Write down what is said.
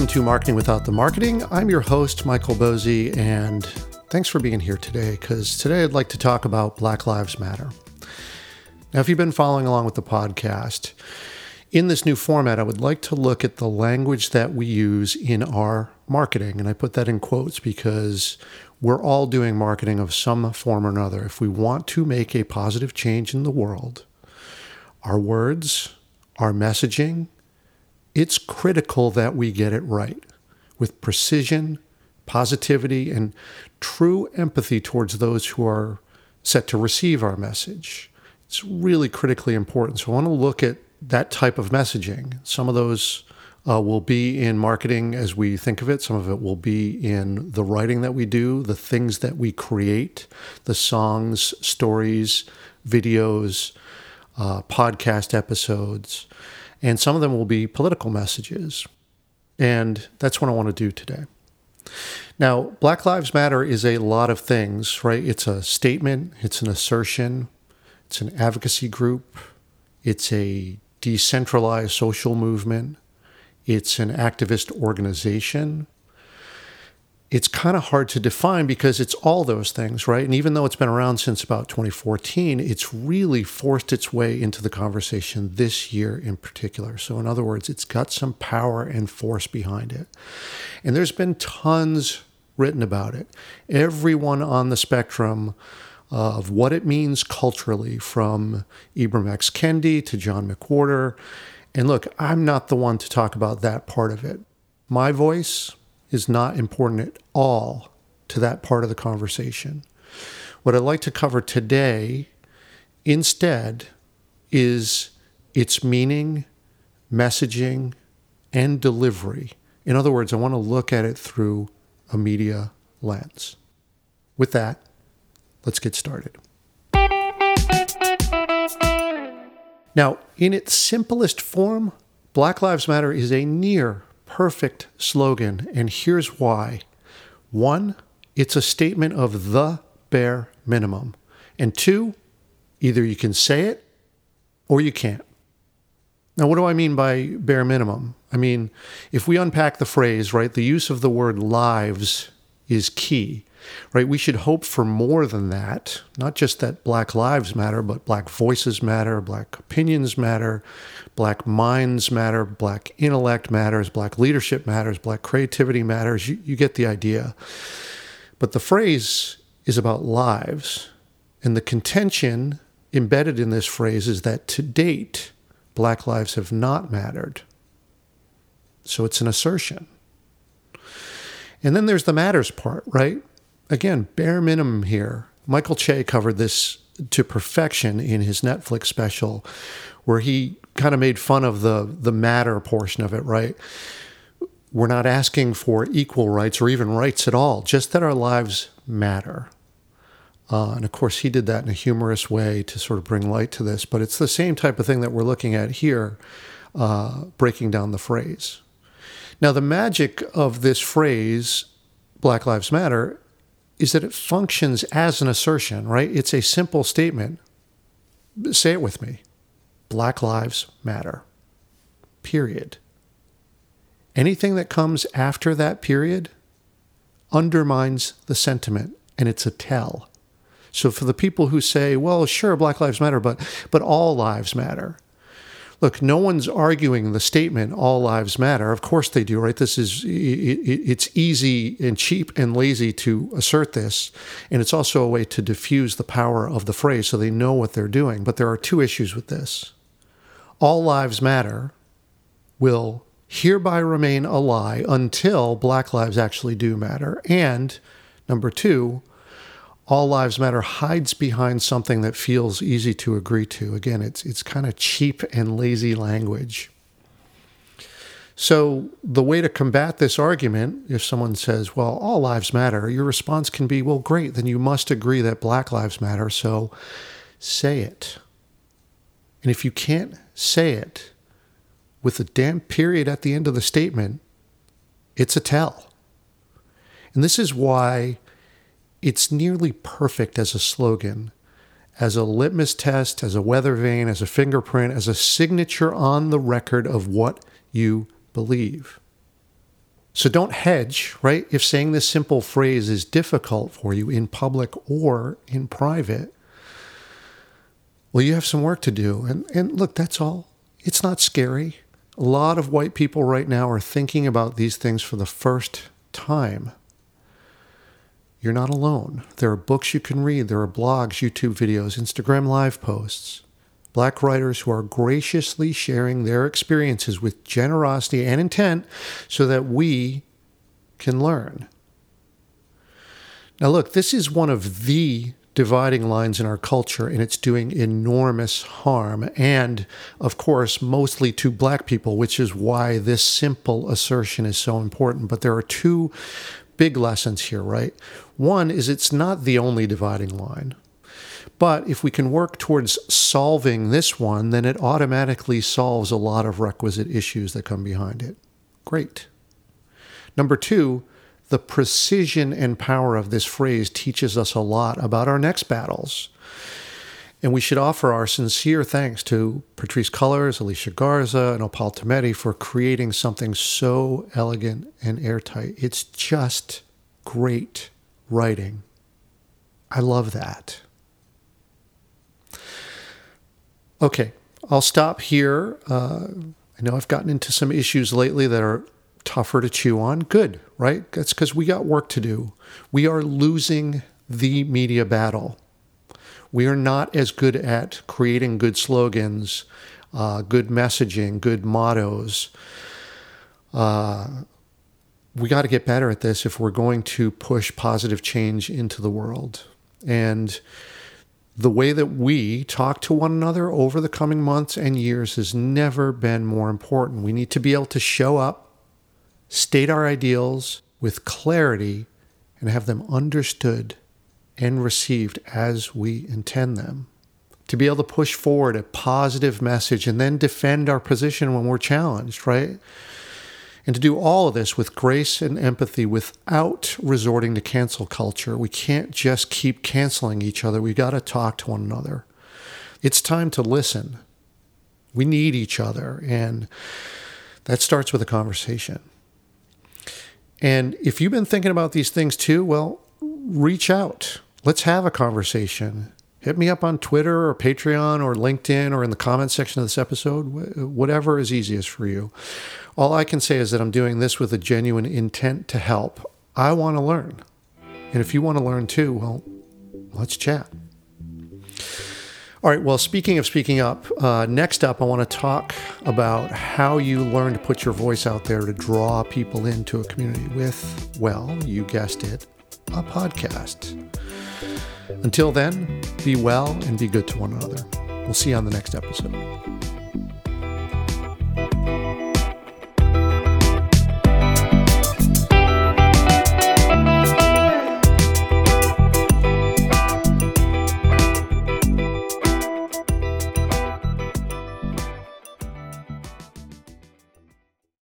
Welcome to Marketing Without the Marketing. I'm your host, Michael Boezi, and thanks for being here today because today I'd like to talk about Black Lives Matter. Now, if you've been following along with the podcast, in this new format, I would like to look at the language that we use in our marketing. And I put that in quotes because we're all doing marketing of some form or another. If we want to make a positive change in the world, our words, our messaging, it's critical that we get it right with precision, positivity, and true empathy towards those who are set to receive our message. It's really critically important. So I want to look at that type of messaging. Some of those uh, will be in marketing as we think of it. Some of it will be in the writing that we do, the things that we create, the songs, stories, videos, uh, podcast episodes and some of them will be political messages. And that's what I want to do today. Now, Black Lives Matter is a lot of things, right? It's a statement, it's an assertion, it's an advocacy group, it's a decentralized social movement, it's an activist organization, it's kind of hard to define because it's all those things, right? And even though it's been around since about 2014, it's really forced its way into the conversation this year in particular. So, in other words, it's got some power and force behind it. And there's been tons written about it. Everyone on the spectrum of what it means culturally, from Ibram X. Kendi to John McWhorter. And look, I'm not the one to talk about that part of it. My voice, is not important at all to that part of the conversation. What I'd like to cover today instead is its meaning, messaging, and delivery. In other words, I want to look at it through a media lens. With that, let's get started. Now, in its simplest form, Black Lives Matter is a near perfect slogan, and here's why. One, it's a statement of the bare minimum. And two, either you can say it or you can't. Now, what do I mean by bare minimum? I mean, if we unpack the phrase, right, the use of the word lives is key right? We should hope for more than that. Not just that Black lives matter, but Black voices matter, Black opinions matter, Black minds matter, Black intellect matters, Black leadership matters, Black creativity matters. You, you get the idea. But the phrase is about lives. And the contention embedded in this phrase is that to date, Black lives have not mattered. So it's an assertion. And then there's the matters part, right? Again, bare minimum here. Michael Che covered this to perfection in his Netflix special, where he kind of made fun of the the matter portion of it. Right, we're not asking for equal rights or even rights at all, just that our lives matter. Uh, and of course, he did that in a humorous way to sort of bring light to this. But it's the same type of thing that we're looking at here, uh, breaking down the phrase. Now, the magic of this phrase, Black Lives Matter, is that it functions as an assertion, right? It's a simple statement. Say it with me Black Lives Matter. Period. Anything that comes after that period undermines the sentiment, and it's a tell. So for the people who say, well, sure, Black Lives Matter, but, but all lives matter, look, no one's arguing the statement "all lives matter." Of course they do, right? This is it's easy and cheap and lazy to assert this, and it's also a way to diffuse the power of the phrase so they know what they're doing. But there are two issues with this: "All lives matter" will hereby remain a lie until Black lives actually do matter, and number two all Lives Matter hides behind something that feels easy to agree to. Again, it's it's kind of cheap and lazy language. So the way to combat this argument, if someone says, "Well, all lives matter," your response can be, "Well, great, then you must agree that Black lives matter." So say it. And if you can't say it with a damn period at the end of the statement, it's a tell. And this is why it's nearly perfect as a slogan, as a litmus test, as a weather vane, as a fingerprint, as a signature on the record of what you believe. So don't hedge, right? If saying this simple phrase is difficult for you in public or in private, well, you have some work to do. And, and look, that's all. It's not scary. A lot of white people right now are thinking about these things for the first time. You're not alone. There are books you can read, there are blogs, YouTube videos, Instagram live posts. Black writers who are graciously sharing their experiences with generosity and intent so that we can learn. Now, look, this is one of the dividing lines in our culture, and it's doing enormous harm. And, of course, mostly to black people, which is why this simple assertion is so important. But there are two big lessons here, right? One is it's not the only dividing line. But if we can work towards solving this one, then it automatically solves a lot of requisite issues that come behind it. Great. Number two, the precision and power of this phrase teaches us a lot about our next battles. And we should offer our sincere thanks to Patrisse Cullors, Alicia Garza, and Opal Tometi for creating something so elegant and airtight. It's just great writing. I love that. Okay, I'll stop here. Uh, I know I've gotten into some issues lately that are tougher to chew on. Good, right? That's because we got work to do. We are losing the media battle. We are not as good at creating good slogans, uh, good messaging, good mottos. Uh, we got to get better at this if we're going to push positive change into the world. And the way that we talk to one another over the coming months and years has never been more important. We need to be able to show up, state our ideals with clarity, and have them understood and received as we intend them. To be able to push forward a positive message and then defend our position when we're challenged, right? and to do all of this with grace and empathy without resorting to cancel culture. We can't just keep canceling each other. We got to talk to one another. It's time to listen. We need each other, and that starts with a conversation. And if you've been thinking about these things too, well, reach out. Let's have a conversation. Hit me up on Twitter or Patreon or LinkedIn or in the comment section of this episode, whatever is easiest for you. All I can say is that I'm doing this with a genuine intent to help. I want to learn. And if you want to learn too, well, let's chat. All right, well, speaking of speaking up, uh, next up, I want to talk about how you learn to put your voice out there to draw people into a community with, well, you guessed it, a podcast. Until then, be well and be good to one another. We'll see you on the next episode.